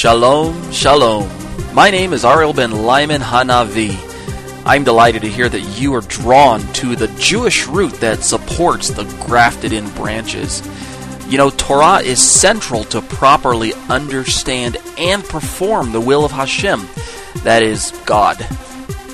Shalom, shalom. My name is Ariel ben Lyman Hanavi. I'm delighted to hear that you are drawn to the Jewish root that supports the grafted in branches. You know, Torah is central to properly understand and perform the will of Hashem, that is, God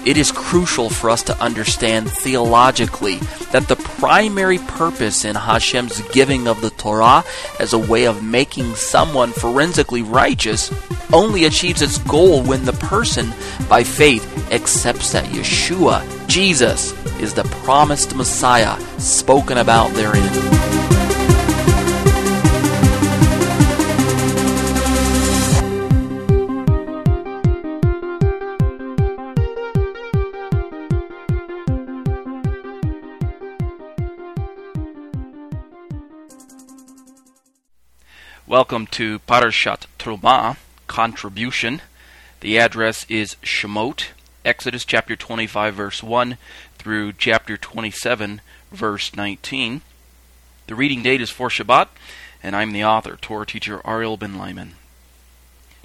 it is crucial for us to understand theologically that the primary purpose in Hashem's giving of the Torah as a way of making someone forensically righteous only achieves its goal when the person, by faith, accepts that Yeshua, Jesus, is the promised Messiah spoken about therein. Welcome to Parashat Truma, Contribution. The address is Shemot, Exodus chapter 25, verse 1 through chapter 27, verse 19. The reading date is for Shabbat, and I'm the author, Torah teacher Ariel Ben Lyman.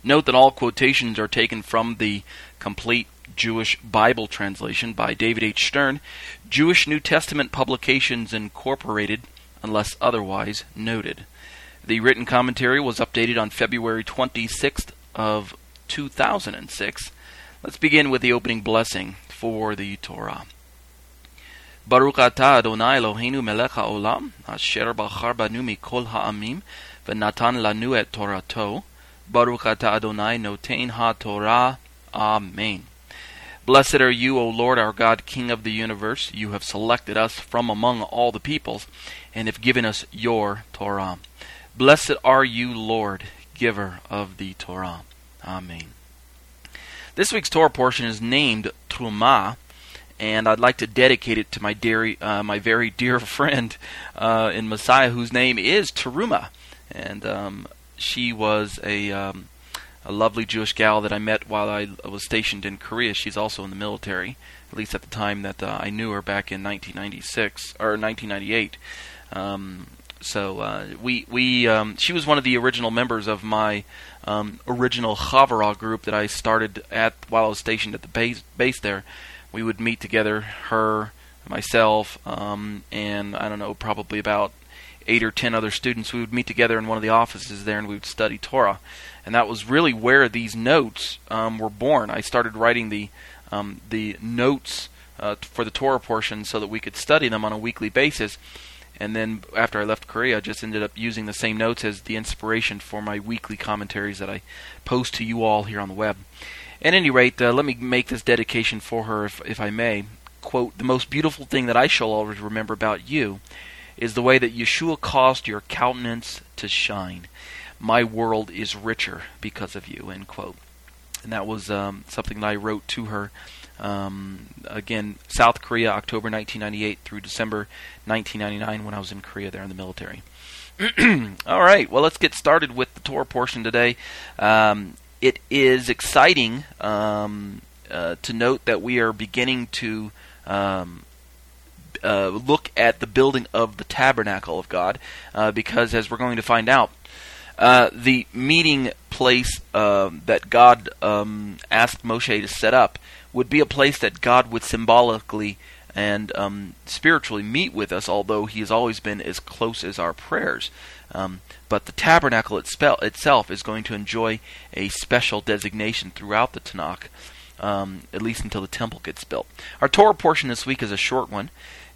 Note that all quotations are taken from the complete Jewish Bible translation by David H. Stern, Jewish New Testament Publications Incorporated, unless otherwise noted. The written commentary was updated on February 26th of 2006. Let's begin with the opening blessing for the Torah. Baruch atah Adonai Eloheinu melech haolam, asher bachar banu mikol ha'amim, v'natan lanu et Torato. Baruch atah Adonai notein ha-Torah. Amen. Blessed are you, O Lord our God, King of the universe. You have selected us from among all the peoples, and have given us your Torah. Blessed are you, Lord, giver of the Torah. Amen. This week's Torah portion is named Truma, and I'd like to dedicate it to my dear, uh, my very dear friend uh, in Messiah, whose name is Teruma, and um, she was a um, a lovely Jewish gal that I met while I was stationed in Korea. She's also in the military, at least at the time that uh, I knew her back in 1996 or 1998. Um, so uh, we we um, she was one of the original members of my um, original Chavurah group that I started at while I was stationed at the base base there. We would meet together, her, myself, um, and I don't know, probably about eight or ten other students. We would meet together in one of the offices there, and we would study Torah. And that was really where these notes um, were born. I started writing the um, the notes uh, for the Torah portion so that we could study them on a weekly basis and then after I left Korea, I just ended up using the same notes as the inspiration for my weekly commentaries that I post to you all here on the web. At any rate, uh, let me make this dedication for her, if, if I may. Quote, The most beautiful thing that I shall always remember about you is the way that Yeshua caused your countenance to shine. My world is richer because of you, end quote. And that was um, something that I wrote to her um, again, South Korea, October 1998 through December 1999 when I was in Korea there in the military. All right, well, let's get started with the Torah portion today. Um, it is exciting um, uh, to note that we are beginning to um, uh, look at the building of the tabernacle of God, uh, because as we're going to find out, uh, the meeting place uh, that God um, asked Moshe to set up would be a place that God would symbolically and um, spiritually meet with us, although He has always been as close as our prayers. Um, but the tabernacle itself is going to enjoy a special designation throughout the Tanakh, um, at least until the temple gets built. Our Torah portion this week is a short one,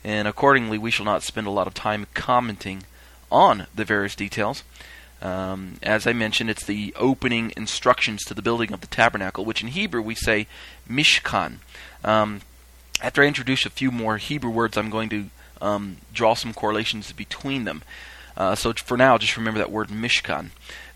and accordingly, we shall not spend a lot of time commenting on the various details. Um, as I mentioned, it's the opening instructions to the building of the tabernacle, which in Hebrew we say Mishkan. Um, after I introduce a few more Hebrew words, I'm going to um, draw some correlations between them. Uh, so for now, just remember that word Mishkan.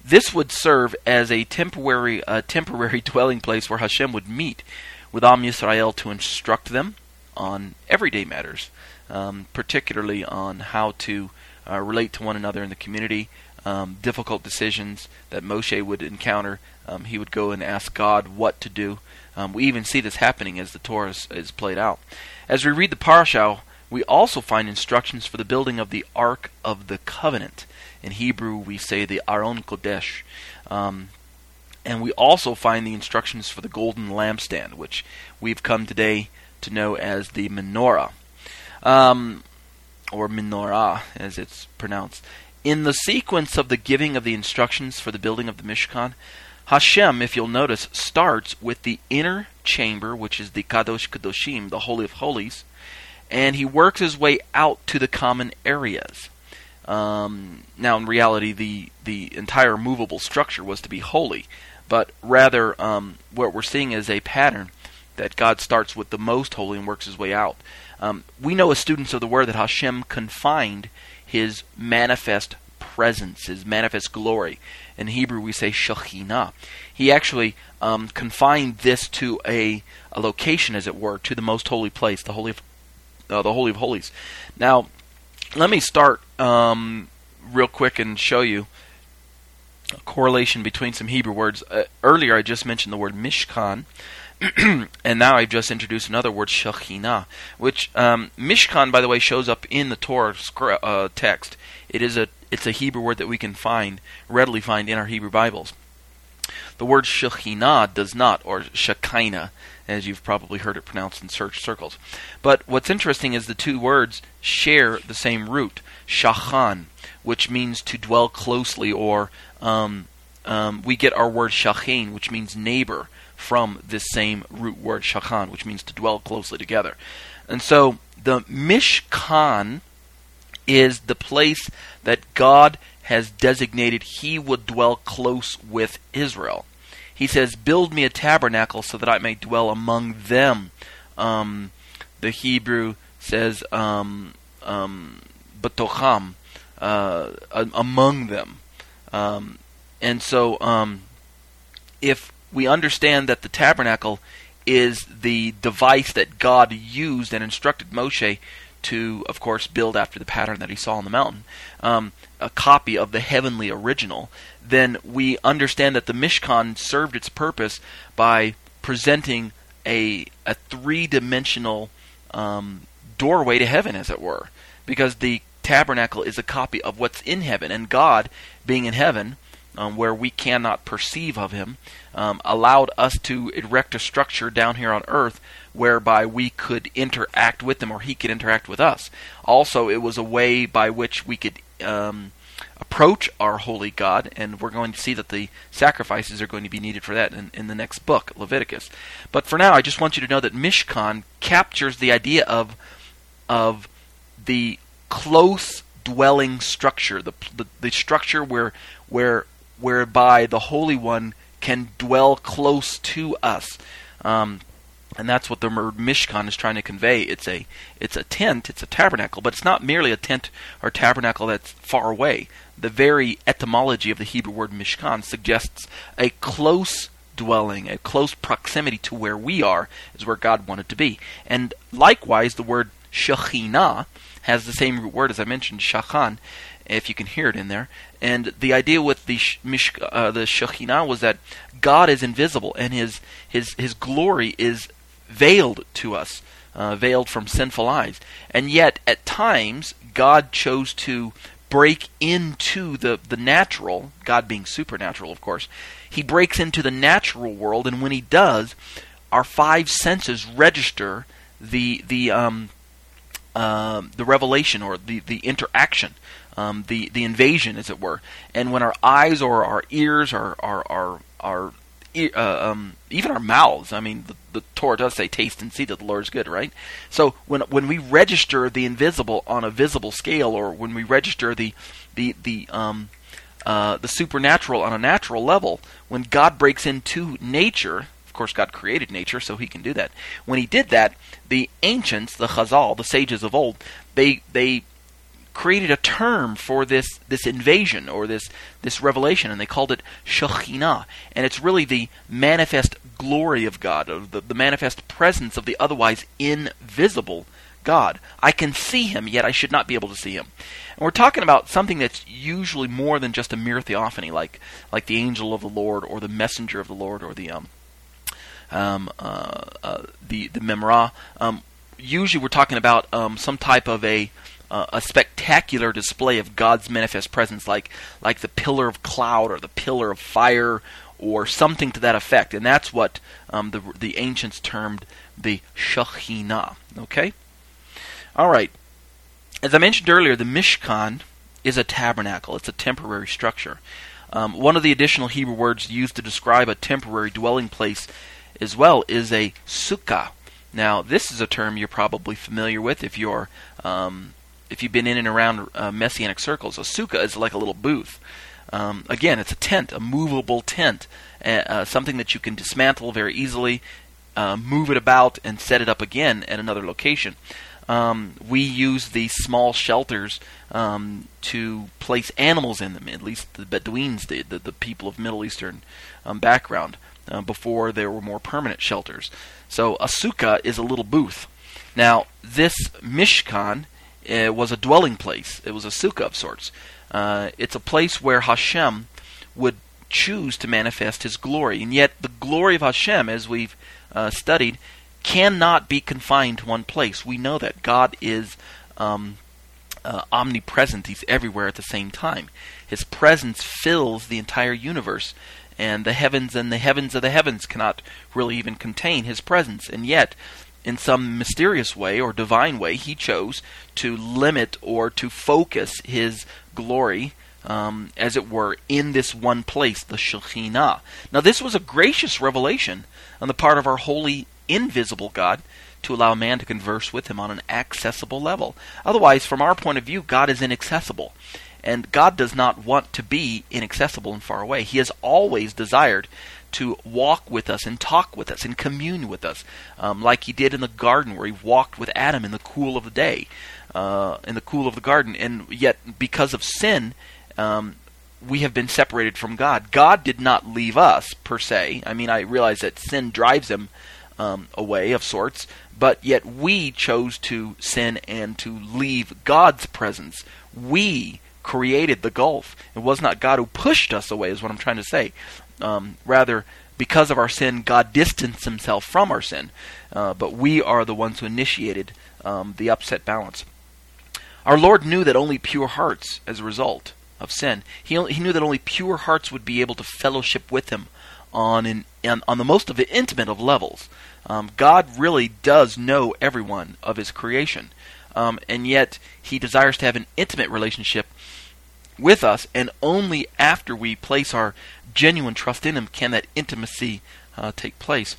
This would serve as a temporary, uh, temporary dwelling place where Hashem would meet with Am Yisrael to instruct them on everyday matters, um, particularly on how to uh, relate to one another in the community, um, difficult decisions that Moshe would encounter. Um, he would go and ask God what to do. Um, we even see this happening as the Torah is, is, played out. As we read the parashah, we also find instructions for the building of the Ark of the Covenant. In Hebrew, we say the Aron Kodesh. Um, And we also find the instructions for the golden lampstand, which we've come today to know as the menorah, um, or menorah as it's pronounced. In the sequence of the giving of the instructions for the building of the Mishkan, Hashem, if you'll notice, starts with the inner chamber, which is the Kadosh Kadoshim, the Holy of Holies, and he works his way out to the common areas. Um, now, in reality, the the entire movable structure was to be holy, but rather, um, what we're seeing is a pattern that God starts with the most holy and works his way out. Um, we know as students of the Word that Hashem confined his manifest presence, his manifest glory. In Hebrew, we say Shekhinah. He actually um, confined this to a, a location, as it were, to the most holy place, the holy of, uh, the holy of holies. Now, let me start um, real quick and show you a correlation between some Hebrew words. Uh, earlier, I just mentioned the word Mishkan. and now I've just introduced another word, Shekhinah, which um, Mishkan, by the way, shows up in the Torah uh, text. It is a it's a Hebrew word that we can find readily find in our Hebrew Bibles. The word Shekhinah does not, or Shekinah, as you've probably heard it pronounced in search circles. But what's interesting is the two words share the same root, Shachan, which means to dwell closely, or um, um, we get our word Shachin, which means neighbor from this same root word shachan, which means to dwell closely together. And so the Mishkan is the place that God has designated he would dwell close with Israel. He says, Build me a tabernacle so that I may dwell among them. Um, the Hebrew says, um, um, uh, among them. Um, and so, um, if we understand that the tabernacle is the device that God used and instructed Moshe to, of course, build after the pattern that he saw on the mountain, um, a copy of the heavenly original, then we understand that the Mishkan served its purpose by presenting a, a three dimensional um, doorway to heaven, as it were. Because the tabernacle is a copy of what's in heaven, and God, being in heaven, um, where we cannot perceive of him, um, allowed us to erect a structure down here on earth whereby we could interact with him or he could interact with us. Also, it was a way by which we could um, approach our holy God, and we're going to see that the sacrifices are going to be needed for that in, in the next book, Leviticus. But for now, I just want you to know that Mishkan captures the idea of of the close dwelling structure, the, the, the structure where where whereby the Holy One can dwell close to us. Um, and that's what the word Mishkan is trying to convey. It's a it's a tent, it's a tabernacle, but it's not merely a tent or tabernacle that's far away. The very etymology of the Hebrew word Mishkan suggests a close dwelling, a close proximity to where we are, is where God wanted to be. And likewise, the word Shekhinah has the same root word as I mentioned, Shachan, if you can hear it in there. And the idea with the uh, the Shekhinah was that God is invisible and his his his glory is veiled to us, uh, veiled from sinful eyes. And yet, at times, God chose to break into the the natural. God being supernatural, of course, He breaks into the natural world, and when He does, our five senses register the the um, uh, the revelation or the, the interaction um, the the invasion, as it were. And when our eyes or our ears or our our, our uh, um, even our mouths. I mean, the, the, Torah does say, "Taste and see that the Lord is good," right? So when when we register the invisible on a visible scale, or when we register the the the um, uh, the supernatural on a natural level, when God breaks into nature, of course, God created nature, so He can do that. When He did that, the ancients, the Chazal, the sages of old, they they created a term for this this invasion or this this revelation, and they called it Shekhinah, and it's really the manifest glory of God, of the, the manifest presence of the otherwise invisible God. I can see Him, yet I should not be able to see Him. And we're talking about something that's usually more than just a mere theophany, like like the angel of the Lord or the messenger of the Lord or the um, um, uh, uh, the the memra. Um, usually, we're talking about um, some type of a uh, a spectacular display of God's manifest presence, like like the pillar of cloud or the pillar of fire or something to that effect. And that's what um, the, the ancients termed the Shekhinah. Okay? All right. As I mentioned earlier, the Mishkan is a tabernacle, it's a temporary structure. Um, one of the additional Hebrew words used to describe a temporary dwelling place as well is a sukkah. Now, this is a term you're probably familiar with if you're um, if you've been in and around uh, messianic circles. A sukkah is like a little booth. Um, again, it's a tent, a movable tent, uh, uh, something that you can dismantle very easily, uh, move it about, and set it up again at another location. Um, we use these small shelters um, to place animals in them. At least the Bedouins the, the people of Middle Eastern um, background, uh, before there were more permanent shelters. So a sukkah is a little booth. Now, this Mishkan uh, was a dwelling place. It was a sukkah of sorts. Uh, it's a place where Hashem would choose to manifest His glory, and yet the glory of Hashem, as we've uh, studied, cannot be confined to one place. We know that God is um, uh, omnipresent; He's everywhere at the same time. His presence fills the entire universe, and the heavens and the heavens of the heavens cannot really even contain His presence. And yet, in some mysterious way or divine way, he chose to limit or to focus his glory, um, as it were, in this one place, the Shekhinah. Now, this was a gracious revelation on the part of our holy, invisible God to allow man to converse with him on an accessible level. Otherwise, from our point of view, God is inaccessible. And God does not want to be inaccessible and far away. He has always desired to walk with us and talk with us and commune with us, um, like he did in the garden where he walked with Adam in the cool of the day, uh, in the cool of the garden. And yet, because of sin, um, we have been separated from God. God did not leave us per se. I mean, I realize that sin drives him um, away of sorts, but yet we chose to sin and to leave God's presence. We created the gulf. It was not God who pushed us away, is what I'm trying to say. Um, rather, because of our sin, God distanced himself from our sin. Uh, but we are the ones who initiated um, the upset balance. Our Lord knew that only pure hearts, as a result of sin, he, he knew that only pure hearts would be able to fellowship with him on, an, on the most of intimate of levels. Um, God really does know everyone of his creation. Um, and yet, he desires to have an intimate relationship with us, and only after we place our genuine trust in Him can that intimacy uh, take place.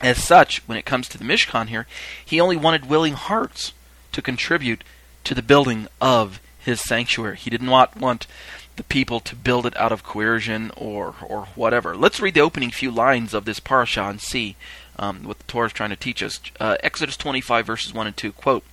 As such, when it comes to the Mishkan here, He only wanted willing hearts to contribute to the building of His sanctuary. He did not want the people to build it out of coercion or or whatever. Let's read the opening few lines of this parasha and see um, what the Torah is trying to teach us. Uh, Exodus 25 verses 1 and 2 quote.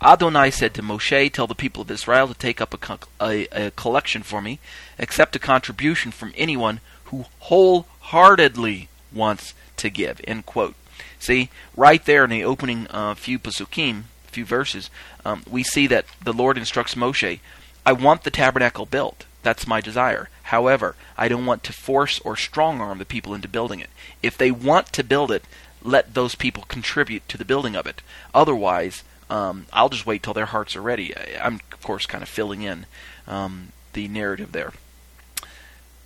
Adonai said to Moshe, Tell the people of Israel to take up a, a, a collection for me, accept a contribution from anyone who wholeheartedly wants to give. End quote. See, right there in the opening uh, few pasukim, few verses, um, we see that the Lord instructs Moshe, I want the tabernacle built. That's my desire. However, I don't want to force or strong arm the people into building it. If they want to build it, let those people contribute to the building of it. Otherwise, um, I'll just wait till their hearts are ready. I, am of course kind of filling in um, the narrative there.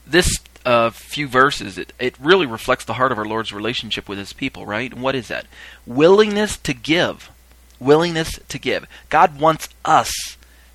This uh, few verses, it, it really reflects the heart of our Lord's relationship with His people, right? And what is that? Willingness to give. Willingness to give. God wants us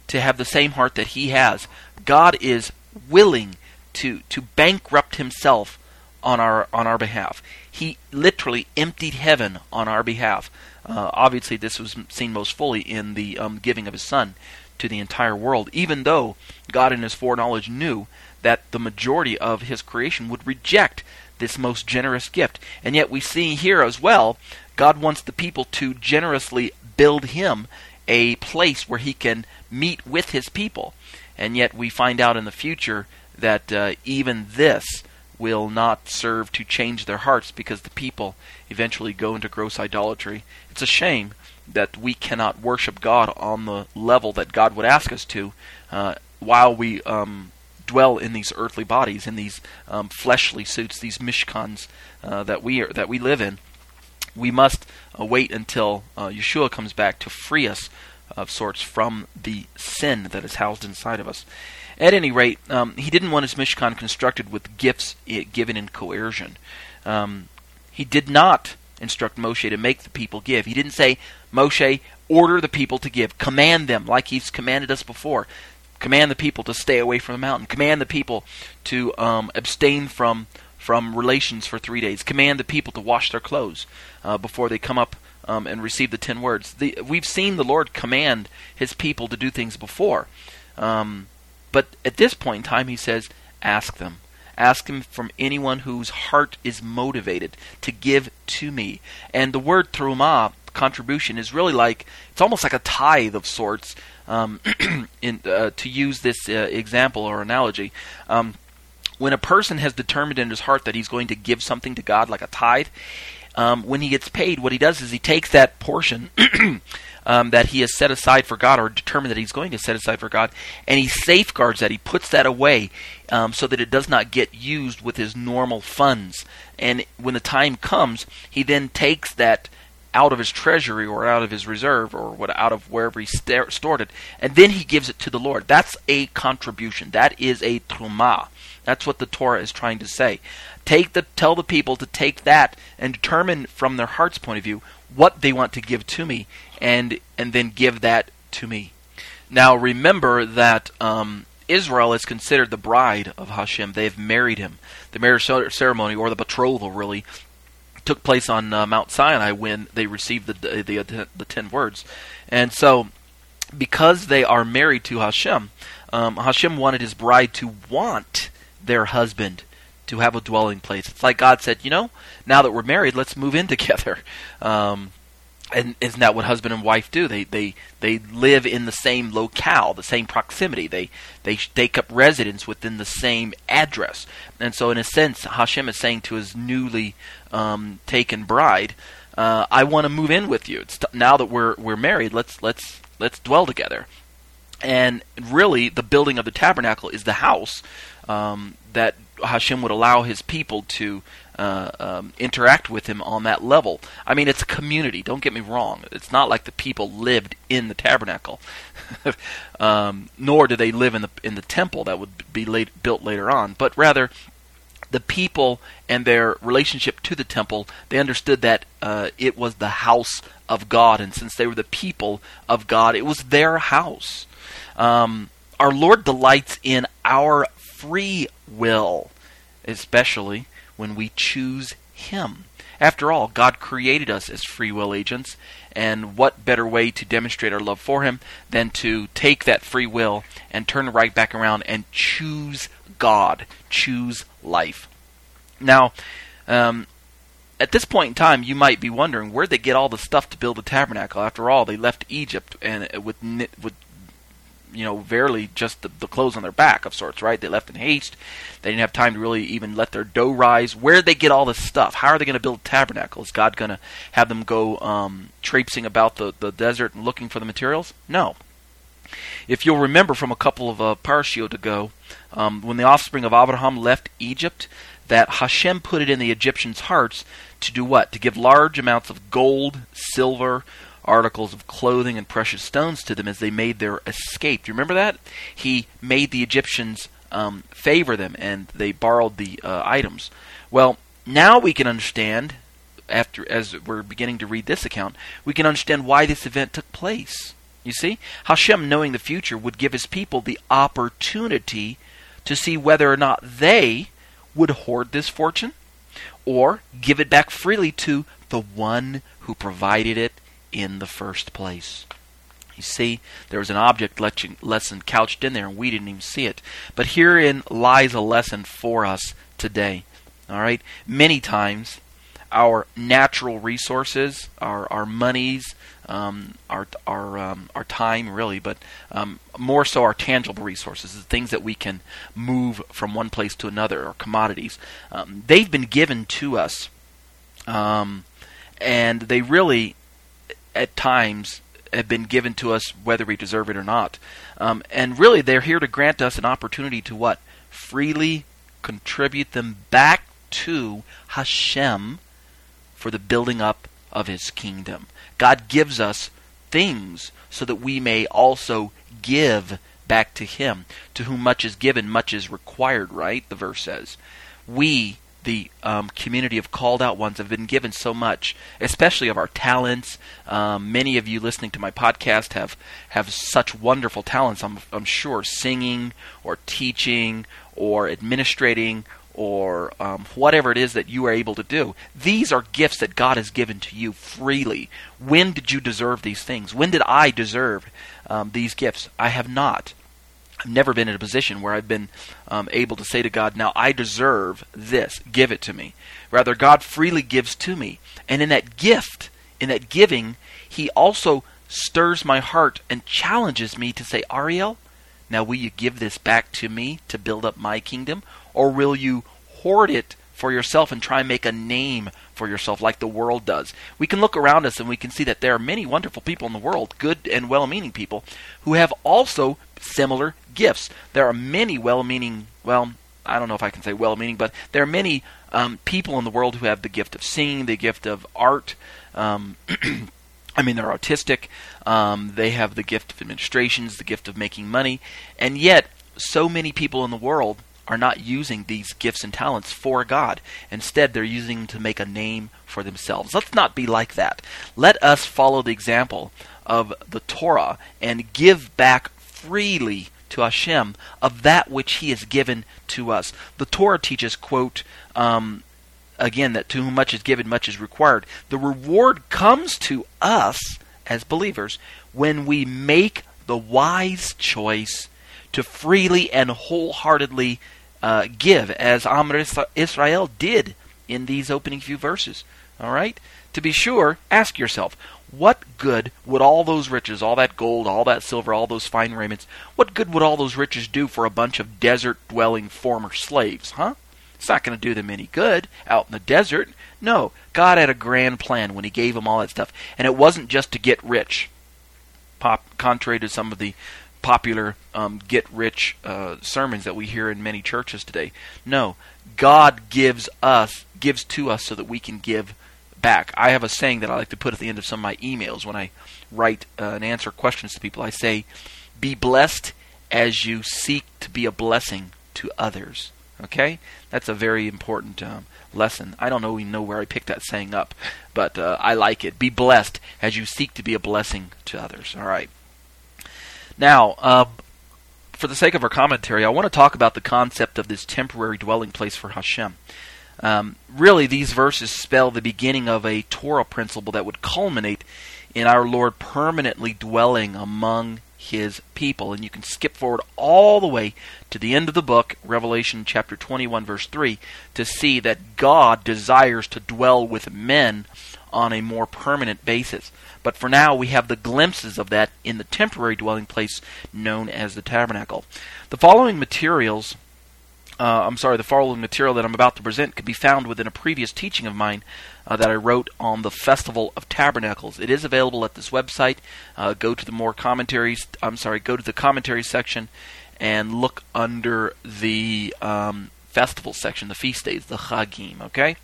to have the same heart that He has. God is willing to to bankrupt Himself on our on our behalf. He literally emptied heaven on our behalf uh, obviously, this was seen most fully in the um, giving of his son to the entire world, even though God, in his foreknowledge, knew that the majority of his creation would reject this most generous gift. And yet, we see here as well, God wants the people to generously build him a place where he can meet with his people. And yet, we find out in the future that uh, even this will not serve to change their hearts because the people eventually go into gross idolatry. It's a shame that we cannot worship God on the level that God would ask us to uh, while we um, dwell in these earthly bodies, in these um, fleshly suits, these mishkans uh, that we are, that we live in. We must uh, wait until uh, Yeshua comes back to free us of sorts from the sin that is housed inside of us. At any rate, um, he didn't want his Mishkan constructed with gifts given in coercion. Um, he did not instruct Moshe to make the people give. He didn't say, Moshe, order the people to give. Command them, like he's commanded us before. Command the people to stay away from the mountain. Command the people to um, abstain from from relations for three days. Command the people to wash their clothes uh, before they come up um, and receive the ten words. The, we've seen the Lord command His people to do things before, um, but at this point in time, He says, "Ask them." Ask him from anyone whose heart is motivated to give to me. And the word truma, contribution, is really like it's almost like a tithe of sorts. Um, in, uh, to use this uh, example or analogy, um, when a person has determined in his heart that he's going to give something to God, like a tithe, um, when he gets paid, what he does is he takes that portion um, that he has set aside for God or determined that he's going to set aside for God, and he safeguards that. He puts that away um, so that it does not get used with his normal funds. And when the time comes, he then takes that out of his treasury or out of his reserve or what out of wherever he st- stored it, and then he gives it to the Lord. That's a contribution. That is a truma. That's what the Torah is trying to say. Take the tell the people to take that and determine from their heart's point of view what they want to give to me, and and then give that to me. Now remember that um, Israel is considered the bride of Hashem. They have married him. The marriage ceremony, or the betrothal, really took place on uh, Mount Sinai when they received the, the the, the ten words, and so because they are married to Hashem, um, Hashem wanted his bride to want their husband to have a dwelling place. It's like God said, you know, now that we're married, let's move in together. Um, and isn't that what husband and wife do? They they they live in the same locale, the same proximity. They they take up residence within the same address. And so, in a sense, Hashem is saying to his newly um, taken bride, uh, "I want to move in with you. It's t- now that we're we're married. Let's let's let's dwell together." And really, the building of the tabernacle is the house um, that Hashem would allow His people to uh, um, interact with Him on that level. I mean, it's a community. Don't get me wrong. It's not like the people lived in the tabernacle, um, nor do they live in the in the temple that would be late, built later on. But rather, the people and their relationship to the temple, they understood that uh, it was the house of God, and since they were the people of God, it was their house. Um, our Lord delights in our free will, especially when we choose Him. After all, God created us as free will agents, and what better way to demonstrate our love for Him than to take that free will and turn right back around and choose God, choose life. Now, um, at this point in time, you might be wondering where'd they get all the stuff to build the tabernacle. After all, they left Egypt and with with you know, verily just the, the, clothes on their back of sorts, right? They left in haste. They didn't have time to really even let their dough rise. Where did they get all this stuff? How are they going to build a tabernacle? Is God going to have them go um, traipsing about the, the desert and looking for the materials? No. If you'll remember from a couple of uh, parshiot ago, um, when the offspring of Abraham left Egypt, that Hashem put it in the Egyptians' hearts to do what? To give large amounts of gold, silver, articles of clothing and precious stones to them as they made their escape. Do you remember that? He made the Egyptians um, favor them and they borrowed the uh, items. Well, now we can understand, after as we're beginning to read this account, we can understand why this event took place. You see, Hashem, knowing the future, would give his people the opportunity to see whether or not they would hoard this fortune or give it back freely to the one who provided it in the first place. You see, there was an object lesson couched in there, and we didn't even see it. But herein lies a lesson for us today. All right? Many times, our natural resources, our, our monies, um, our our um, our time, really, but um, more so our tangible resources, the things that we can move from one place to another, or commodities. Um, they've been given to us, um, and they really at times have been given to us whether we deserve it or not. Um, and really, they're here to grant us an opportunity to what? Freely contribute them back to Hashem for the building up of His kingdom. God gives us things so that we may also give back to him. To whom much is given, much is required, right? The verse says. We, the um, community of called out ones, have been given so much, especially of our talents. Um, many of you listening to my podcast have, have such wonderful talents, I'm, I'm sure, singing or teaching or administrating or um, whatever it is that you are able to do. These are gifts that God has given to you freely. When did you deserve these things? When did I deserve um, these gifts? I have not. I've never been in a position where I've been um, able to say to God, Now I deserve this. Give it to me. Rather, God freely gives to me. And in that gift, in that giving, He also stirs my heart and challenges me to say, Ariel, now will you give this back to me to build up my kingdom? Or will you hoard it for yourself and try and make a name for yourself like the world does. We can look around us and we can see that there are many wonderful people in the world, good and well meaning people, who have also similar gifts. There are many well meaning, well, I don't know if I can say well meaning, but there are many um, people in the world who have the gift of singing, the gift of art. Um, I mean, they're autistic. Um, they have the gift of administrations, the gift of making money. And yet, so many people in the world are not using these gifts and talents for God. Instead, they're using them to make a name for themselves. Let's not be like that. Let us follow the example of the Torah and give back freely to Hashem of that which He has given to us. The Torah teaches, quote, um, again, that to whom much is given, much is required. The reward comes to us as believers when we make the wise choice to freely and wholeheartedly uh, give, as Am Israel did in these opening few verses. All right? To be sure, ask yourself, what good would all those riches, all that gold, all that silver, all those fine raiments, what good would all those riches do for a bunch of desert dwelling former slaves, huh? It's not going to do them any good out in the desert. No, God had a grand plan when He gave them all that stuff. And it wasn't just to get rich. Pop, contrary to some of the popular um, get rich uh, sermons that we hear in many churches today. No, God gives us, gives to us so that we can give back. I have a saying that I like to put at the end of some of my emails when I write uh, and answer questions to people. I say, Be blessed as you seek to be a blessing to others. Okay? That's a very important um, lesson. I don't know even know where I picked that saying up, but uh, I like it. Be blessed as you seek to be a blessing to others. All right. Now, um, for the sake of our commentary, I want to talk about the concept of this temporary dwelling place for Hashem. Um, really, these verses spell the beginning of a Torah principle that would culminate in our Lord permanently dwelling among his people. And you can skip forward all the way to the end of the book, Revelation chapter 21, verse 3, to see that God desires to dwell with men on a more permanent basis. But for now, we have the glimpses of that in the temporary dwelling place known as the tabernacle. The following materials, uh, I'm sorry, the following material that I'm about to present could be found within a previous teaching of mine uh, that I wrote on the Festival of Tabernacles. It is available at this website. Uh, go to the more commentaries, I'm sorry, go to the commentary section and look under the um, festival section, the feast days, the Chagim, okay?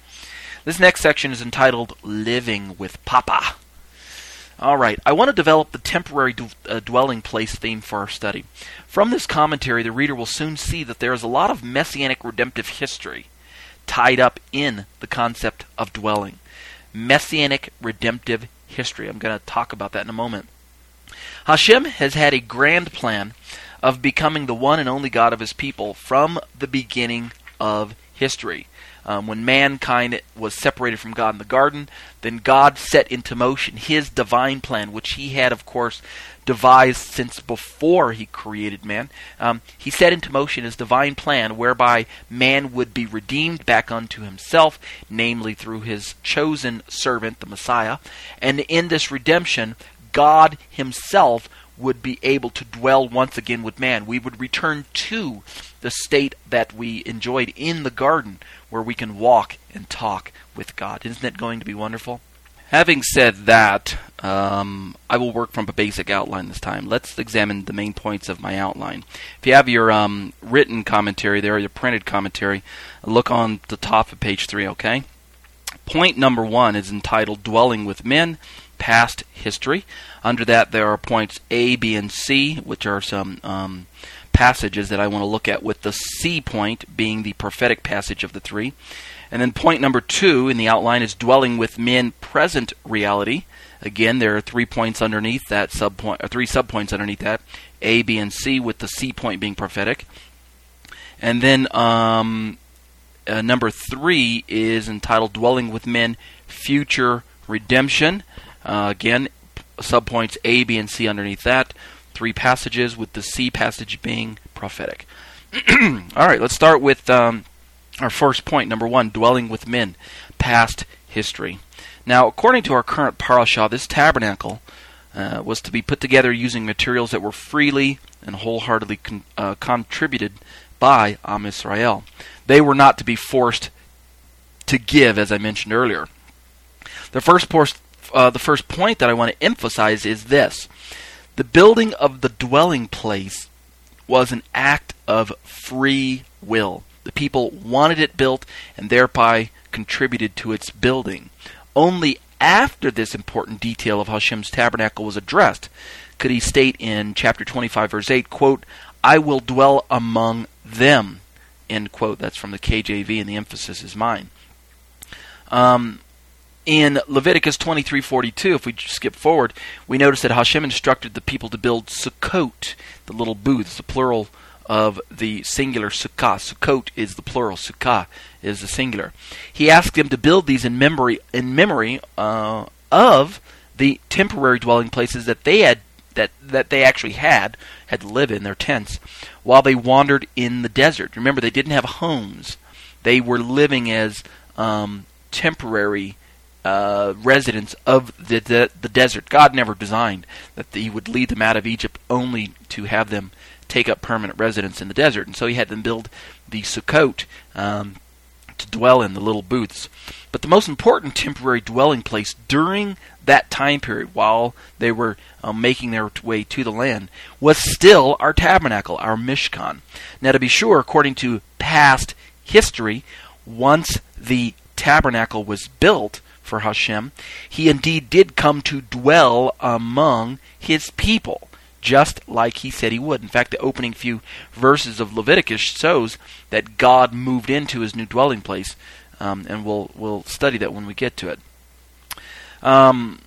This next section is entitled Living with Papa. All right, I want to develop the temporary d- uh, dwelling place theme for our study. From this commentary, the reader will soon see that there is a lot of messianic redemptive history tied up in the concept of dwelling. Messianic redemptive history. I'm going to talk about that in a moment. Hashem has had a grand plan of becoming the one and only God of his people from the beginning of history. Um, when mankind was separated from God in the garden, then God set into motion his divine plan, which he had, of course, devised since before he created man. Um, he set into motion his divine plan whereby man would be redeemed back unto himself, namely through his chosen servant, the Messiah. And in this redemption, God himself would be able to dwell once again with man. We would return to the state that we enjoyed in the garden where we can walk and talk with God. Isn't that going to be wonderful? Having said that, um, I will work from a basic outline this time. Let's examine the main points of my outline. If you have your um, written commentary there, your printed commentary, look on the top of page 3, okay? Point number one is entitled Dwelling with Men past history. Under that, there are points A, B, and C, which are some um, passages that I want to look at, with the C point being the prophetic passage of the three. And then point number two in the outline is dwelling with men present reality. Again, there are three points underneath that subpoint, or three subpoints underneath that: A, B, and C, with the C point being prophetic. And then um, uh, number three is entitled "Dwelling with Men: Future Redemption." Uh, again, subpoints A, B, and C underneath that. Three passages, with the C passage being prophetic. All right, let's start with um, our first point. Number one: dwelling with men, past history. Now, according to our current parashah, this tabernacle uh, was to be put together using materials that were freely and wholeheartedly con- uh, contributed by Am Israel. They were not to be forced to give, as I mentioned earlier. The first, uh, the first point that I want to emphasize is this the building of the dwelling place was an act of free will. The people wanted it built and thereby contributed to its building. Only after this important detail of Hashem's tabernacle was addressed could he state in chapter 25, verse 8, quote, I will dwell among them, end quote. That's from the KJV, and the emphasis is mine. Um, in Leviticus 23:42, if we skip forward, we notice that Hashem instructed the people to build sukkot, the little booths, the plural of the singular sukkah. Sukkot is the plural. Sukkah is the singular. He asked them to build these in memory in memory uh, of the temporary dwelling places that they had that that they actually had had to live in their tents while they wandered in the desert. Remember, they didn't have homes; they were living as um, temporary uh, residents of the, the, desert. God never designed that He would lead them out of Egypt only to have them take up permanent residence in the desert, and so He had them build the Sukkot um, to dwell in the little booths. But the most important temporary dwelling place during that time period, while they were um, making their way to the land, was still our tabernacle, our Mishkan. Now, to be sure, according to past history, once the tabernacle was built for Hashem, he indeed did come to dwell among his people just like he said he would. In fact, the opening few verses of Leviticus shows that God moved into his new dwelling place, um, and we'll we'll study that when we get to it. Um,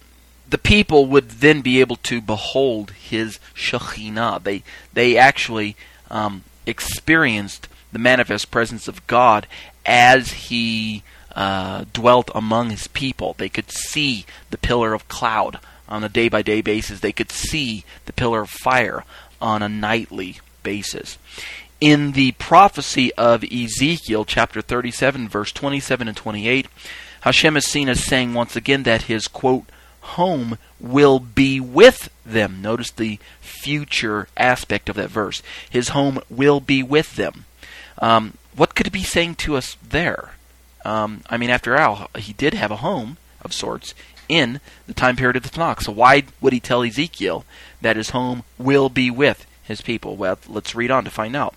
the people would then be able to behold his Shekhinah. They they actually um, experienced the manifest presence of God as he uh, dwelt among his people. They could see the pillar of cloud on a day by day basis. They could see the pillar of fire on a nightly basis. In the prophecy of Ezekiel, chapter 37, verse 27 and 28, Hashem is seen as saying once again that his, quote, home will be with them. Notice the future aspect of that verse. His home will be with them. Um, what could it be saying to us there? Um, I mean, after all, he did have a home of sorts in the time period of the Tanakh. So why would he tell Ezekiel that his home will be with his people? Well, let's read on to find out.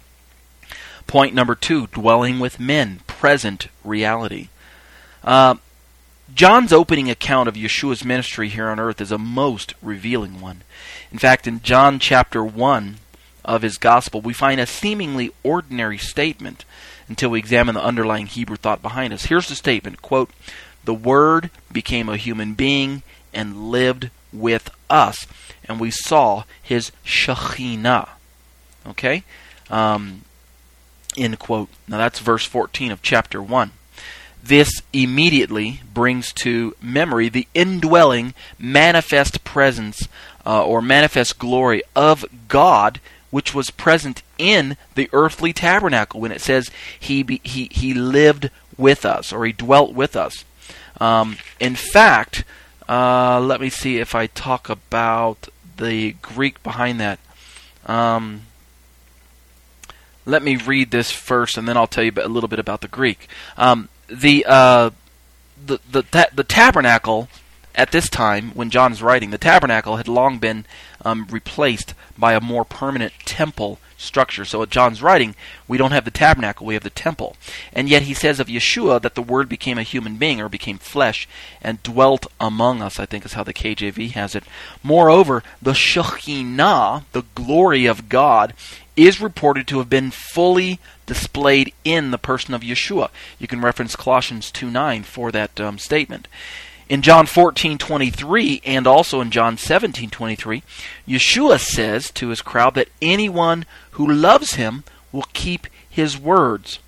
Point number two dwelling with men, present reality. Uh, John's opening account of Yeshua's ministry here on earth is a most revealing one. In fact, in John chapter 1 of his gospel, we find a seemingly ordinary statement until we examine the underlying Hebrew thought behind us. Here's the statement quote, the Word became a human being and lived with us, and we saw his Shekhinah. Okay? Um, end quote. Now that's verse 14 of chapter 1. This immediately brings to memory the indwelling, manifest presence uh, or manifest glory of God, which was present in the earthly tabernacle when it says he, be, he, he lived with us or he dwelt with us. Um, in fact, uh, let me see if I talk about the Greek behind that. Um, let me read this first, and then I'll tell you a little bit about the Greek. Um, the, uh, the the ta- the tabernacle at this time, when John is writing, the tabernacle had long been um, replaced by a more permanent temple structure. So at John's writing, we don't have the tabernacle, we have the temple. And yet he says of Yeshua that the Word became a human being or became flesh and dwelt among us, I think is how the KJV has it. Moreover, the Shekhinah, the glory of God, is reported to have been fully displayed in the person of Yeshua. You can reference Colossians 2 9 for that um, statement. In John 14:23 and also in John 17:23, Yeshua says to his crowd that anyone who loves him will keep his words.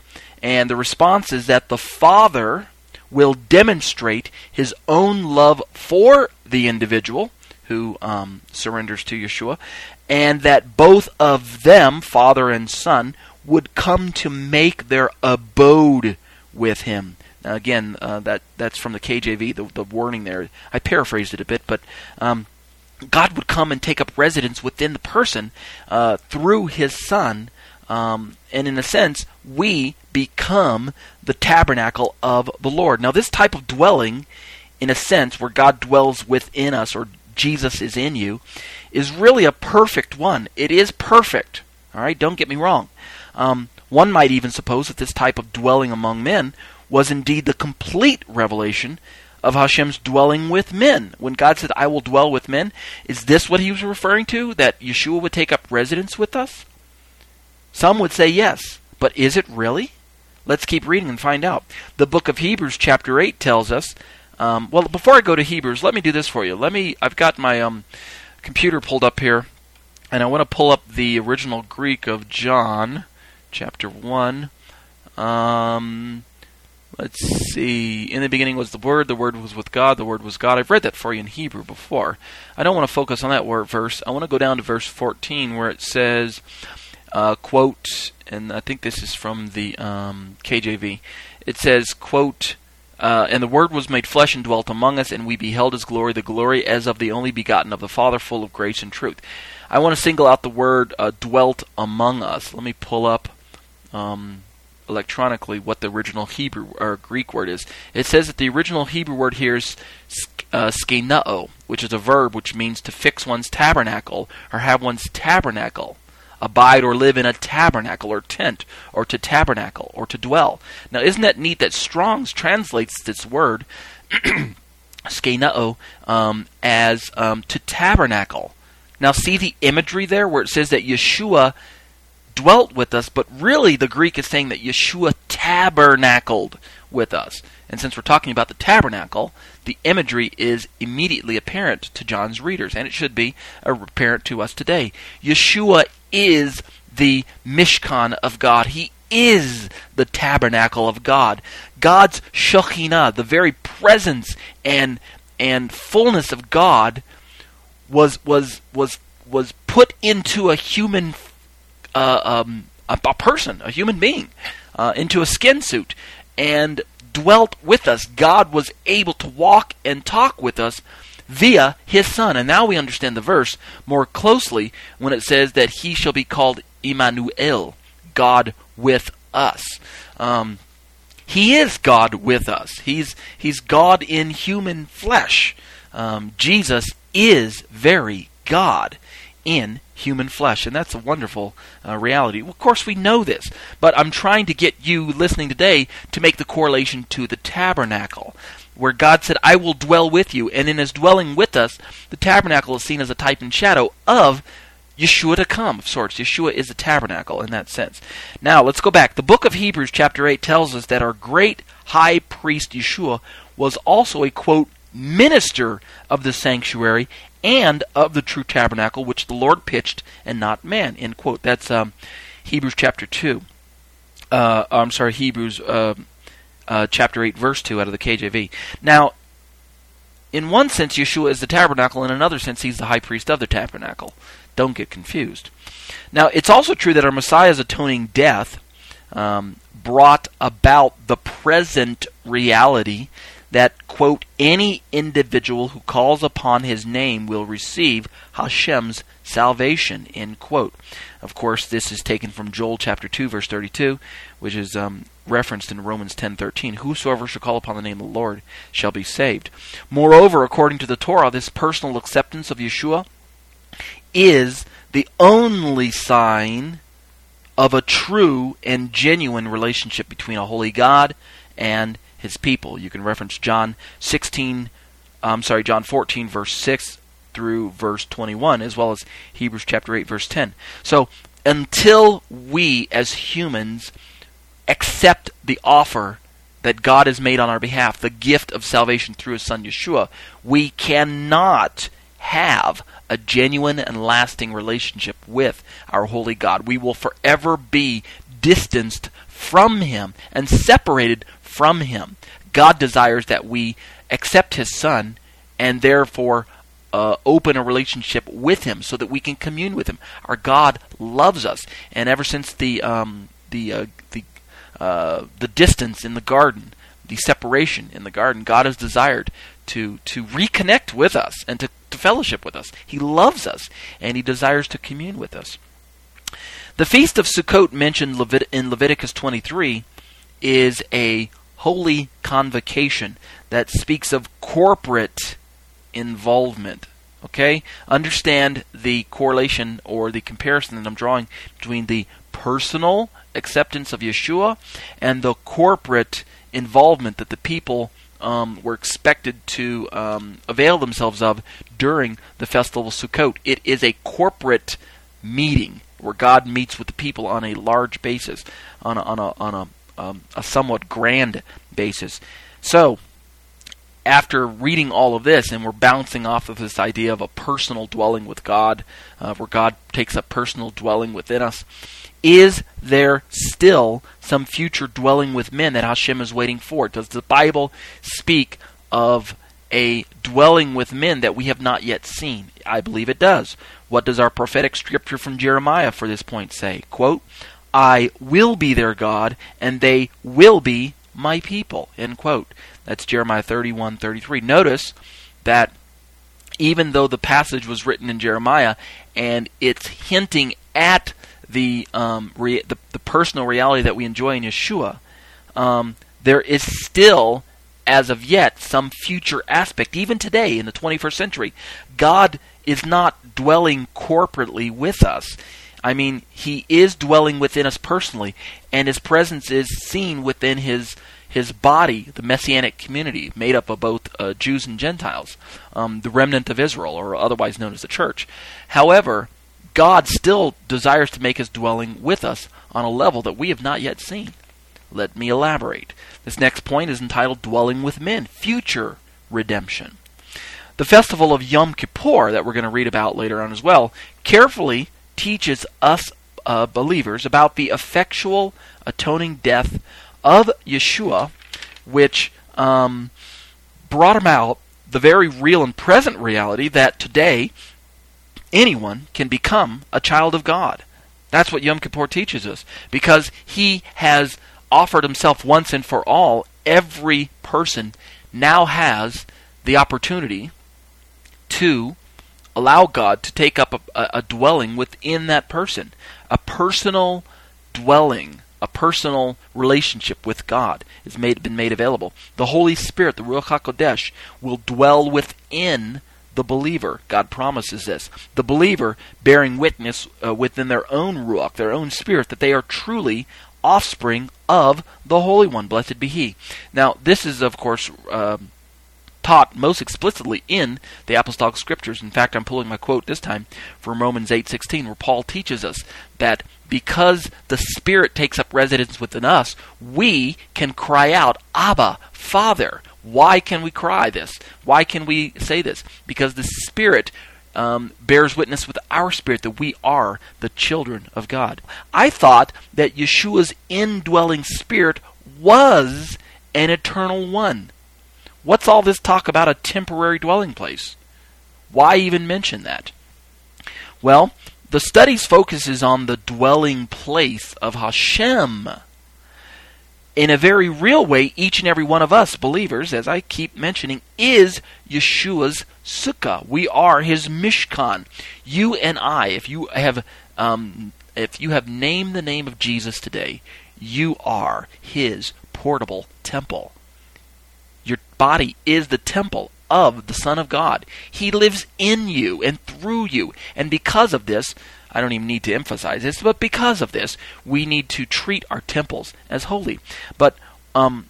And the response is that the Father will demonstrate his own love for the individual who um, surrenders to Yeshua, and that both of them, Father and Son, would come to make their abode with him. Again, uh, that that's from the KJV, the, the wording there. I paraphrased it a bit, but um, God would come and take up residence within the person uh, through His Son, um, and in a sense, we become the tabernacle of the Lord. Now, this type of dwelling, in a sense, where God dwells within us, or Jesus is in you, is really a perfect one. It is perfect. All right, don't get me wrong. Um, one might even suppose that this type of dwelling among men was indeed the complete revelation of Hashem's dwelling with men. When God said, I will dwell with men, is this what he was referring to? That Yeshua would take up residence with us? Some would say yes, but is it really? Let's keep reading and find out. The book of Hebrews, chapter 8, tells us. Um, well, before I go to Hebrews, let me do this for you. Let me. I've got my um, computer pulled up here, and I want to pull up the original Greek of John, chapter 1. Um, Let's see. In the beginning was the Word, the Word was with God, the Word was God. I've read that for you in Hebrew before. I don't want to focus on that word verse. I want to go down to verse 14 where it says, uh, quote, and I think this is from the um, KJV. It says, quote, uh, and the Word was made flesh and dwelt among us, and we beheld His glory, the glory as of the only begotten of the Father, full of grace and truth. I want to single out the word uh, dwelt among us. Let me pull up um, electronically what the original Hebrew or Greek word is. It says that the original Hebrew word here is uh, skenao, which is a verb which means to fix one's tabernacle or have one's tabernacle. Abide or live in a tabernacle or tent, or to tabernacle, or to dwell. Now, isn't that neat that Strong's translates this word, skenao, um, as um, to tabernacle? Now, see the imagery there where it says that Yeshua dwelt with us, but really the Greek is saying that Yeshua tabernacled with us. And since we're talking about the tabernacle, the imagery is immediately apparent to John's readers, and it should be apparent to us today. Yeshua is the Mishkan of God. He is the tabernacle of God. God's Shekhinah, the very presence and and fullness of God, was was was was put into a human uh, um, a, a, person, a human being, uh, into a skin suit and dwelt with us. God was able to walk and talk with us via his son. And now we understand the verse more closely when it says that he shall be called Emmanuel, God with us. Um, he is God with us. He's he's God in human flesh. Um, Jesus is very God in human flesh. And that's a wonderful uh, reality. Well, of course, we know this, but I'm trying to get you listening today to make the correlation to the tabernacle, where God said, I will dwell with you. And in his dwelling with us, the tabernacle is seen as a type and shadow of Yeshua to come, of sorts. Yeshua is a tabernacle in that sense. Now, let's go back. The book of Hebrews, chapter 8, tells us that our great high priest Yeshua was also a, quote, minister of the sanctuary and of the true tabernacle which the Lord pitched and not man. End quote. That's um, Hebrews chapter 2. Uh, I'm sorry, Hebrews uh, uh, chapter 8, verse 2 out of the KJV. Now, in one sense, Yeshua is the tabernacle. In another sense, he's the high priest of the tabernacle. Don't get confused. Now, it's also true that our Messiah's atoning death um, brought about the present reality that, quote, any individual who calls upon his name will receive Hashem's salvation, end quote. Of course, this is taken from Joel chapter 2, verse 32, which is um, referenced in Romans 10:13. Whosoever shall call upon the name of the Lord shall be saved. Moreover, according to the Torah, this personal acceptance of Yeshua is the only sign of a true and genuine relationship between a holy God and his people. You can reference John 16, I'm sorry, John 14, verse 6 through verse 21, as well as Hebrews chapter 8, verse 10. So, until we as humans accept the offer that God has made on our behalf, the gift of salvation through His Son Yeshua, we cannot have a genuine and lasting relationship with our holy God. We will forever be distanced from Him and separated from Him. God desires that we accept His Son and therefore uh, open a relationship with Him so that we can commune with Him. Our God loves us, and ever since the um, the uh, the uh, the distance in the garden, the separation in the garden, God has desired to to reconnect with us and to, to fellowship with us. He loves us, and He desires to commune with us. The feast of Sukkot mentioned Levit- in Leviticus 23 is a holy convocation that speaks of corporate involvement. Okay? Understand the correlation or the comparison that I'm drawing between the personal acceptance of Yeshua and the corporate involvement that the people um, were expected to um, avail themselves of during the festival of Sukkot. It is a corporate meeting where God meets with the people on a large basis, on a, on a, on a, um, a somewhat grand basis. So, after reading all of this, and we're bouncing off of this idea of a personal dwelling with God, uh, where God takes up personal dwelling within us, is there still some future dwelling with men that Hashem is waiting for? Does the Bible speak of a dwelling with men that we have not yet seen? I believe it does. What does our prophetic scripture from Jeremiah for this point say? Quote, I will be their God, and they will be my people. End quote. That's Jeremiah 31 33. Notice that even though the passage was written in Jeremiah and it's hinting at the, um, the, the, personal reality that we enjoy in Yeshua, um, there is still, as of yet, some future aspect. Even today, in the 21st century, God is not dwelling corporately with us. I mean, He is dwelling within us personally, and His presence is seen within His his body, the messianic community, made up of both uh, Jews and Gentiles, um, the remnant of Israel, or otherwise known as the church. However, God still desires to make his dwelling with us on a level that we have not yet seen. Let me elaborate. This next point is entitled Dwelling with Men, Future Redemption. The festival of Yom Kippur, that we're going to read about later on as well, carefully teaches us uh, believers about the effectual atoning death of Yeshua, which um, brought him out the very real and present reality that today anyone can become a child of God. That's what Yom Kippur teaches us. Because he has offered himself once and for all, every person now has the opportunity to allow God to take up a, a, dwelling within that person, a personal dwelling a personal relationship with God has made, been made available. The Holy Spirit, the Ruach HaKodesh, will dwell within the believer. God promises this. The believer bearing witness uh, within their own Ruach, their own spirit, that they are truly offspring of the Holy One. Blessed be He. Now, this is, of course, uh, taught most explicitly in the apostolic scriptures. In fact, I'm pulling my quote this time from Romans 8:16 where Paul teaches us that because the spirit takes up residence within us, we can cry out, "Abba, Father." Why can we cry this? Why can we say this? Because the spirit um, bears witness with our spirit that we are the children of God. I thought that Yeshua's indwelling spirit was an eternal one. What's all this talk about a temporary dwelling place? Why even mention that? Well, the study's focuses on the dwelling place of Hashem. In a very real way, each and every one of us believers, as I keep mentioning, is Yeshua's sukkah. We are his mishkan. You and I, if you have um, if you have named the name of Jesus today, you are his portable temple. Body is the temple of the Son of God. He lives in you and through you. And because of this, I don't even need to emphasize this, but because of this, we need to treat our temples as holy. But um,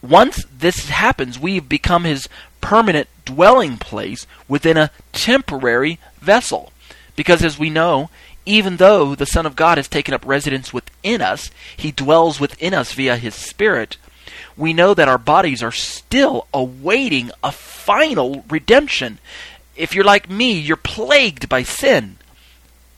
once this happens, we've become his permanent dwelling place within a temporary vessel. Because as we know, even though the Son of God has taken up residence within us, he dwells within us via his Spirit, we know that our bodies are still awaiting a final redemption. If you're like me, you're plagued by sin.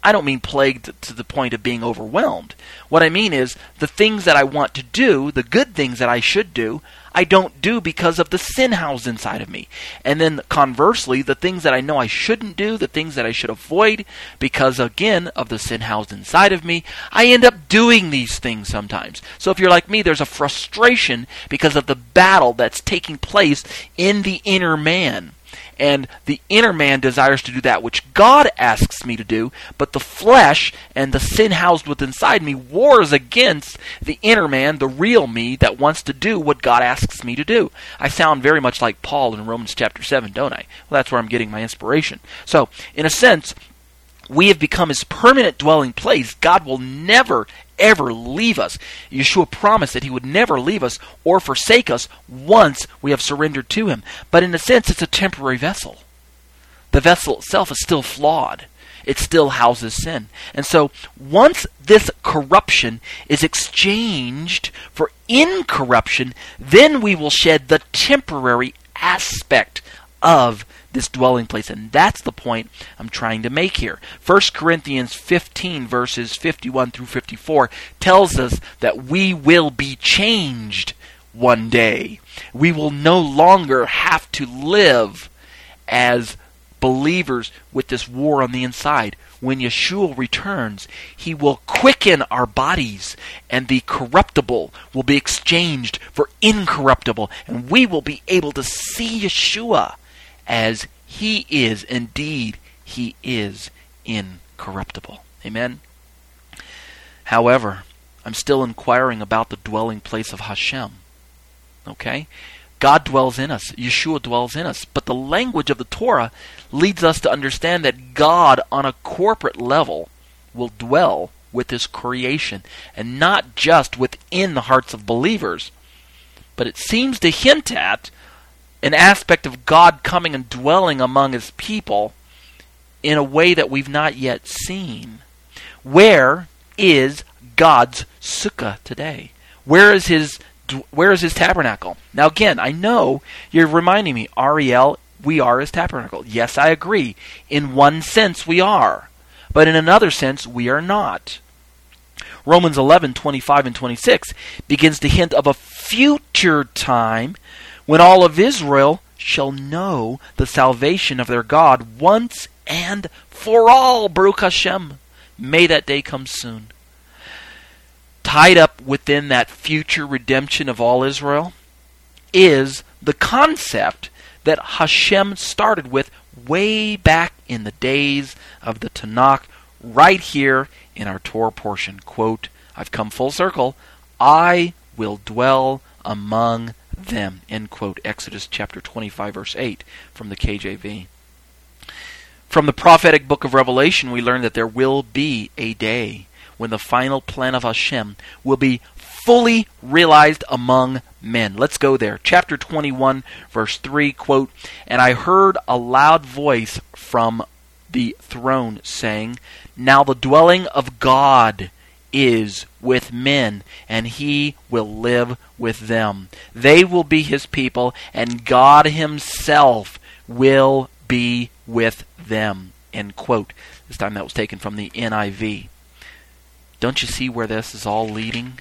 I don't mean plagued to the point of being overwhelmed. What I mean is the things that I want to do, the good things that I should do, I don't do because of the sin housed inside of me. And then conversely, the things that I know I shouldn't do, the things that I should avoid because again of the sin housed inside of me, I end up doing these things sometimes. So if you're like me, there's a frustration because of the battle that's taking place in the inner man and the inner man desires to do that which God asks me to do, but the flesh and the sin housed within inside me wars against the inner man, the real me that wants to do what God asks me to do. I sound very much like Paul in Romans chapter 7, don't I? Well, that's where I'm getting my inspiration. So, in a sense, we have become his permanent dwelling place. God will never, ever leave us. Yeshua promised that he would never leave us or forsake us once we have surrendered to him. But in a sense, it's a temporary vessel. The vessel itself is still flawed. It still houses sin. And so once this corruption is exchanged for incorruption, then we will shed the temporary aspect of this dwelling place. And that's the point I'm trying to make here. 1 Corinthians 15, verses 51 through 54, tells us that we will be changed one day. We will no longer have to live as believers with this war on the inside. When Yeshua returns, he will quicken our bodies, and the corruptible will be exchanged for incorruptible, and we will be able to see Yeshua as he is. Indeed, he is incorruptible. Amen. However, I'm still inquiring about the dwelling place of Hashem. Okay? God dwells in us. Yeshua dwells in us. But the language of the Torah leads us to understand that God, on a corporate level, will dwell with his creation, and not just within the hearts of believers. But it seems to hint at an aspect of God coming and dwelling among his people in a way that we've not yet seen. Where is God's sukkah today? Where is his where is his tabernacle? Now again, I know you're reminding me, Ariel, we are his tabernacle. Yes, I agree. In one sense we are, but in another sense we are not. Romans 11, 25 and 26 begins to hint of a future time when all of Israel shall know the salvation of their God once and for all. Baruch Hashem. May that day come soon. Tied up within that future redemption of all Israel is the concept that Hashem started with way back in the days of the Tanakh, right here in our Torah portion. Quote, I've come full circle. I will dwell among them. End quote. Exodus chapter 25, verse 8 from the KJV. From the prophetic book of Revelation, we learn that there will be a day when the final plan of Hashem will be fully realized among men. Let's go there. Chapter 21, verse 3, quote, And I heard a loud voice from the throne saying, Now the dwelling of God is with men, and he will live with them. They will be his people, and God himself will be with them. End quote. This time that was taken from the NIV. Don't you see where this is all leading?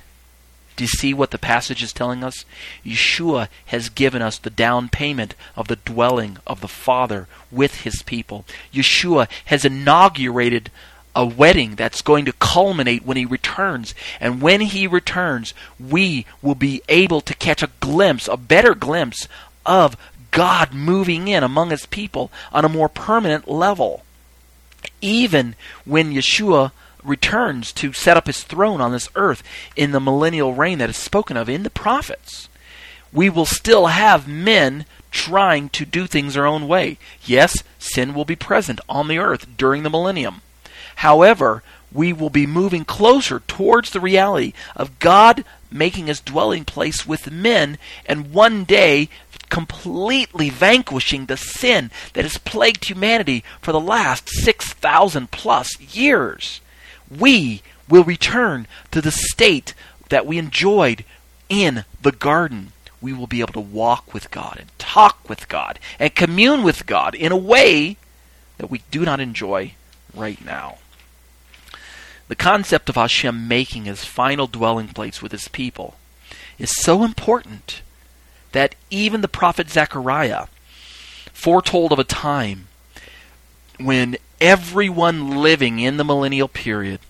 Do you see what the passage is telling us? Yeshua has given us the down payment of the dwelling of the Father with his people. Yeshua has inaugurated a wedding that's going to culminate when he returns. And when he returns, we will be able to catch a glimpse, a better glimpse of God moving in among his people on a more permanent level. Even when Yeshua returns to set up his throne on this earth in the millennial reign that is spoken of in the prophets, we will still have men trying to do things their own way. Yes, sin will be present on the earth during the millennium. However, we will be moving closer towards the reality of God making his dwelling place with men and one day completely vanquishing the sin that has plagued humanity for the last 6,000 plus years. We will return to the state that we enjoyed in the garden. We will be able to walk with God and talk with God and commune with God in a way that we do not enjoy right now. The concept of Hashem making his final dwelling place with his people is so important that even the prophet Zechariah foretold of a time when everyone living in the millennial period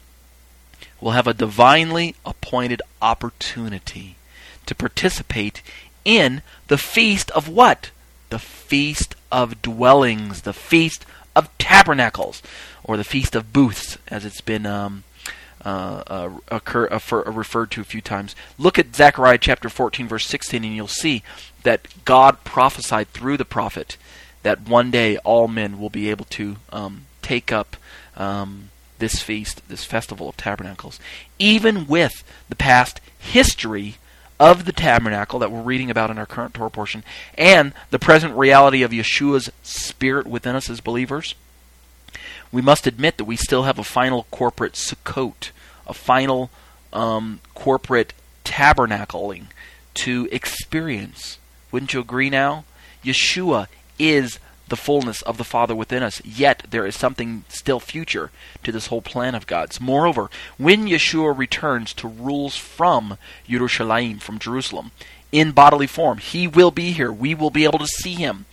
will have a divinely appointed opportunity to participate in the feast of what? The feast of dwellings, the feast of tabernacles, or the feast of booths, as it's been um, uh, uh, occur, uh, for, referred to a few times. Look at Zechariah chapter 14, verse 16, and you'll see that God prophesied through the prophet that one day all men will be able to um, take up um, this feast, this festival of tabernacles, even with the past history of the tabernacle that we're reading about in our current Torah portion, and the present reality of Yeshua's spirit within us as believers we must admit that we still have a final corporate Sukkot, a final um, corporate tabernacling to experience. Wouldn't you agree now? Yeshua is the fullness of the Father within us, yet there is something still future to this whole plan of God's. Moreover, when Yeshua returns to rules from Yerushalayim, from Jerusalem, in bodily form, he will be here. We will be able to see him.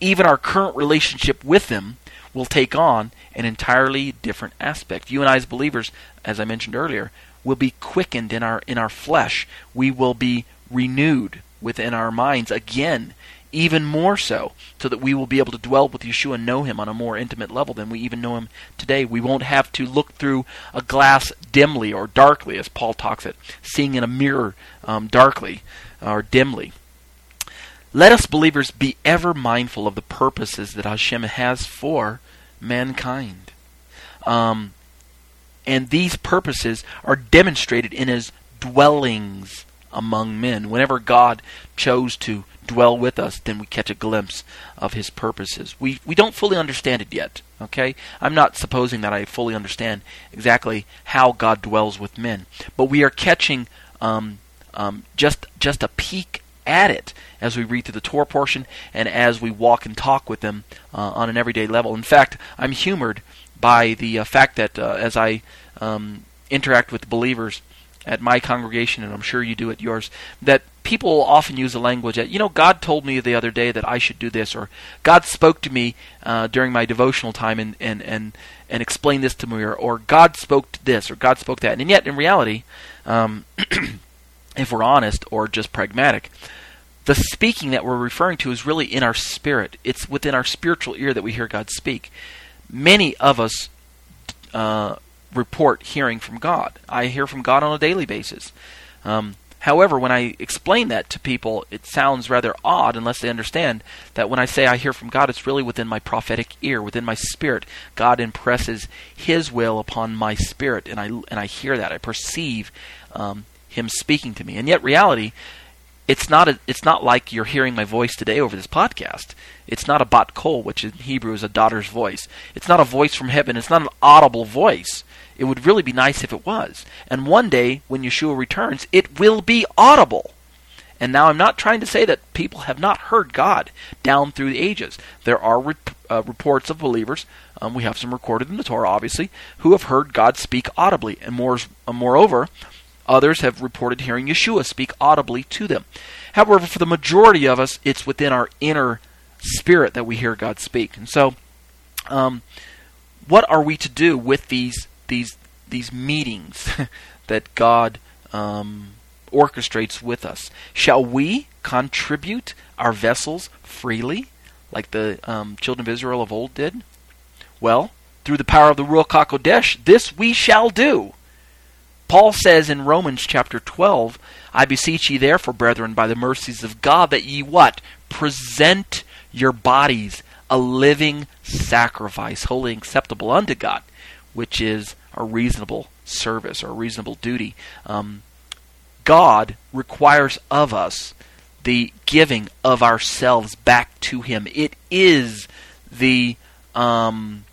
Even our current relationship with him will take on an entirely different aspect. You and I, as believers, as I mentioned earlier, will be quickened in our in our flesh. We will be renewed within our minds again, even more so, so that we will be able to dwell with Yeshua and know Him on a more intimate level than we even know Him today. We won't have to look through a glass dimly or darkly, as Paul talks it, seeing in a mirror um, darkly or dimly. Let us believers be ever mindful of the purposes that Hashem has for mankind. Um, and these purposes are demonstrated in his dwellings among men. Whenever God chose to dwell with us, then we catch a glimpse of his purposes. We we don't fully understand it yet, okay? I'm not supposing that I fully understand exactly how God dwells with men, but we are catching um, um, just just a peek at it as we read through the Torah portion and as we walk and talk with them uh, on an everyday level. In fact, I'm humored by the uh, fact that uh, as I um, interact with believers at my congregation, and I'm sure you do at yours, that people often use the language that, you know, God told me the other day that I should do this, or God spoke to me uh, during my devotional time and, and, and, and explained this to me, or, or God spoke to this, or God spoke that. And yet, in reality, um, if we're honest or just pragmatic, the speaking that we're referring to is really in our spirit. It's within our spiritual ear that we hear God speak. Many of us uh, report hearing from God. I hear from God on a daily basis. Um, however, when I explain that to people, it sounds rather odd unless they understand that when I say I hear from God, it's really within my prophetic ear, within my spirit. God impresses His will upon my spirit, and I and I hear that. I perceive um, Him speaking to me. And yet, reality it's not a, it's not like you're hearing my voice today over this podcast. It's not a bat kol, which in Hebrew is a daughter's voice. It's not a voice from heaven. It's not an audible voice. It would really be nice if it was. And one day, when Yeshua returns, it will be audible. And now I'm not trying to say that people have not heard God down through the ages. There are re- uh, reports of believers, um, we have some recorded in the Torah, obviously, who have heard God speak audibly. And more, uh, moreover, Others have reported hearing Yeshua speak audibly to them. However, for the majority of us, it's within our inner spirit that we hear God speak. And so, um, what are we to do with these these these meetings that God um, orchestrates with us? Shall we contribute our vessels freely, like the um, children of Israel of old did? Well, through the power of the Ruach HaKodesh, this we shall do. Paul says in Romans chapter 12, I beseech ye therefore, brethren, by the mercies of God, that ye what? present your bodies a living sacrifice, holy acceptable unto God, which is a reasonable service or a reasonable duty. Um, God requires of us the giving of ourselves back to Him. It is the um,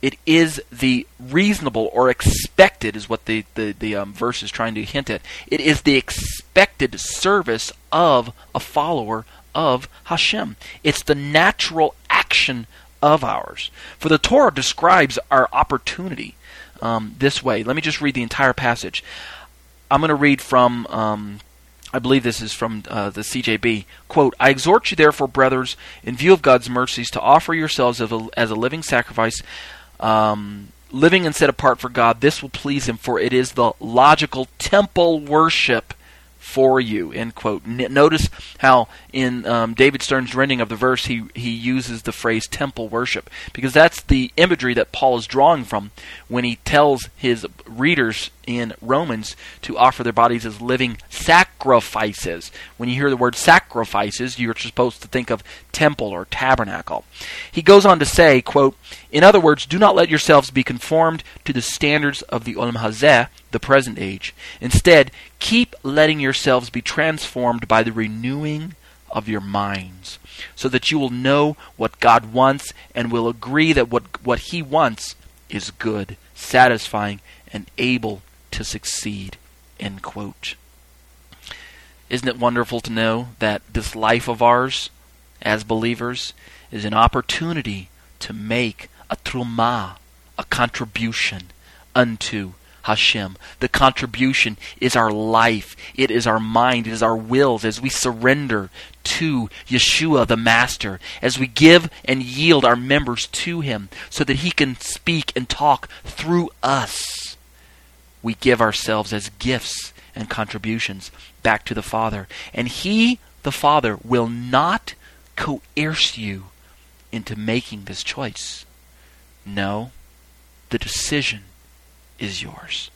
it is the reasonable or expected is what the the, the um, verse is trying to hint at. It is the expected service of a follower of Hashem. It's the natural action of ours. For the Torah describes our opportunity um, this way. Let me just read the entire passage. I'm going to read from um, I believe this is from uh, the CJB. Quote, I exhort you, therefore, brothers, in view of God's mercies, to offer yourselves as a, as a living sacrifice, um, living and set apart for God. This will please Him, for it is the logical temple worship for you. End quote. N- notice how in um, David Stern's rendering of the verse he he uses the phrase temple worship because that's the imagery that Paul is drawing from when he tells his readers in Romans to offer their bodies as living sacrifices. When you hear the word sacrifices, you're supposed to think of temple or tabernacle. He goes on to say, quote, In other words, do not let yourselves be conformed to the standards of the Olam Hazeh, the present age. Instead, keep letting yourselves be transformed by the renewing of your minds, so that you will know what God wants and will agree that what, what He wants is good, satisfying, and able to succeed. End quote. Isn't it wonderful to know that this life of ours as believers is an opportunity to make a truma, a contribution unto Hashem. The contribution is our life, it is our mind, it is our wills as we surrender to Yeshua the Master, as we give and yield our members to Him so that He can speak and talk through us. We give ourselves as gifts and contributions back to the Father. And He, the Father, will not coerce you into making this choice. No, the decision is yours.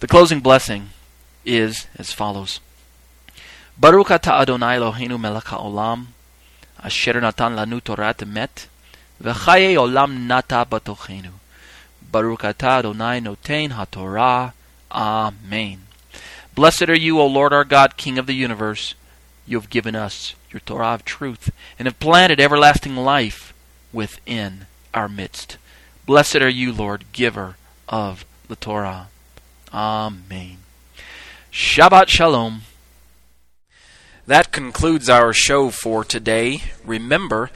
The closing blessing is as follows. Baruch Adonai Eloheinu melech haolam, asher natan lanu torat emet, v'chaye olam nata batochenu. Baruch atah Adonai haTorah. Amen. Blessed are you, O Lord our God, King of the universe. You have given us your Torah of truth and have planted everlasting life within our midst. Blessed are you, Lord, giver of the Torah. Amen. Shabbat Shalom. That concludes our show for today. Remember,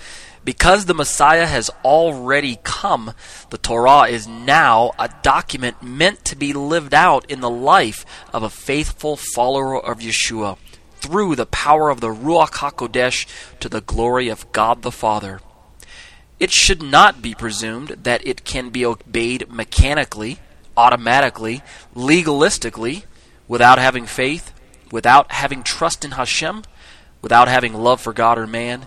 because the Messiah has already come, the Torah is now a document meant to be lived out in the life of a faithful follower of Yeshua through the power of the Ruach HaKodesh to the glory of God the Father. It should not be presumed that it can be obeyed mechanically, automatically, legalistically, without having faith, without having trust in Hashem, without having love for God or man,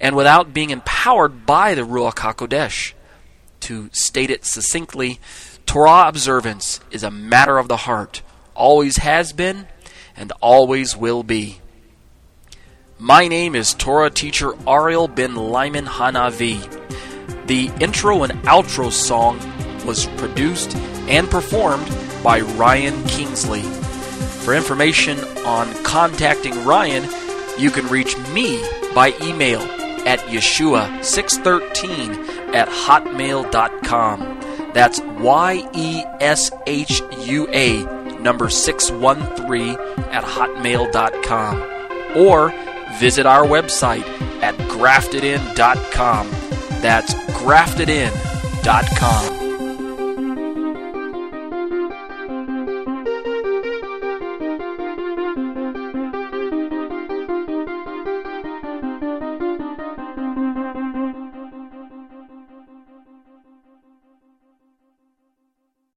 and without being empowered by the Ruach HaKodesh. To state it succinctly, Torah observance is a matter of the heart, always has been, and always will be. My name is Torah teacher Ariel Ben Lyman Hanavi. The intro and outro song was produced and performed by Ryan Kingsley. For information on contacting Ryan, you can reach me by email at yeshua613 at hotmail.com. That's Y E S H U A number 613 at hotmail.com. Or visit our website at graftedin.com. That's graftedin.com.